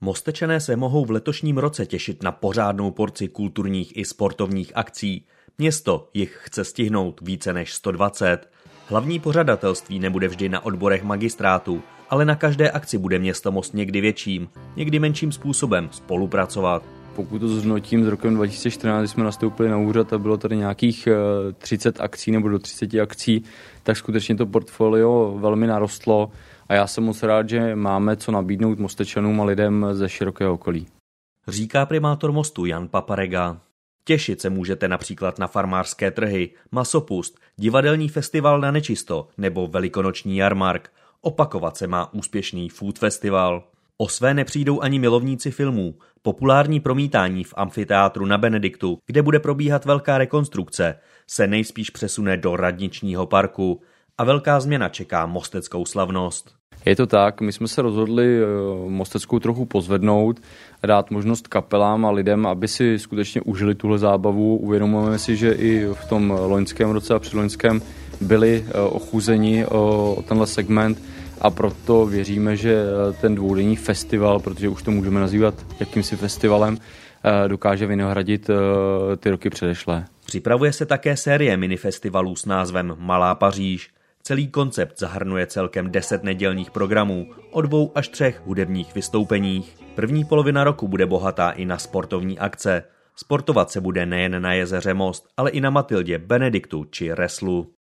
Mostečané se mohou v letošním roce těšit na pořádnou porci kulturních i sportovních akcí. Město jich chce stihnout více než 120. Hlavní pořadatelství nebude vždy na odborech magistrátu, ale na každé akci bude město Most někdy větším, někdy menším způsobem spolupracovat. Pokud to zhodnotím s rokem 2014, kdy jsme nastoupili na úřad a bylo tady nějakých 30 eh, akcí nebo do 30 akcí, tak skutečně to portfolio velmi narostlo a já jsem moc rád, že máme co nabídnout Mostečanům a lidem ze širokého okolí. Říká primátor Mostu Jan Paparega. Těšit se můžete například na farmářské trhy, masopust, divadelní festival na nečisto nebo velikonoční jarmark. Opakovat se má úspěšný food festival. O své nepřijdou ani milovníci filmů. Populární promítání v amfiteátru na Benediktu, kde bude probíhat velká rekonstrukce, se nejspíš přesune do radničního parku a velká změna čeká mosteckou slavnost. Je to tak, my jsme se rozhodli eh, Mosteckou trochu pozvednout, dát možnost kapelám a lidem, aby si skutečně užili tuhle zábavu. Uvědomujeme si, že i v tom loňském roce a předloňském byli eh, ochuzeni o tenhle segment a proto věříme, že eh, ten dvoudenní festival, protože už to můžeme nazývat jakýmsi festivalem, dokáže vynahradit ty roky předešlé. Připravuje se také série minifestivalů s názvem Malá Paříž. Celý koncept zahrnuje celkem 10 nedělních programů o dvou až třech hudebních vystoupeních. První polovina roku bude bohatá i na sportovní akce. Sportovat se bude nejen na jezeře Most, ale i na Matildě, Benediktu či Reslu.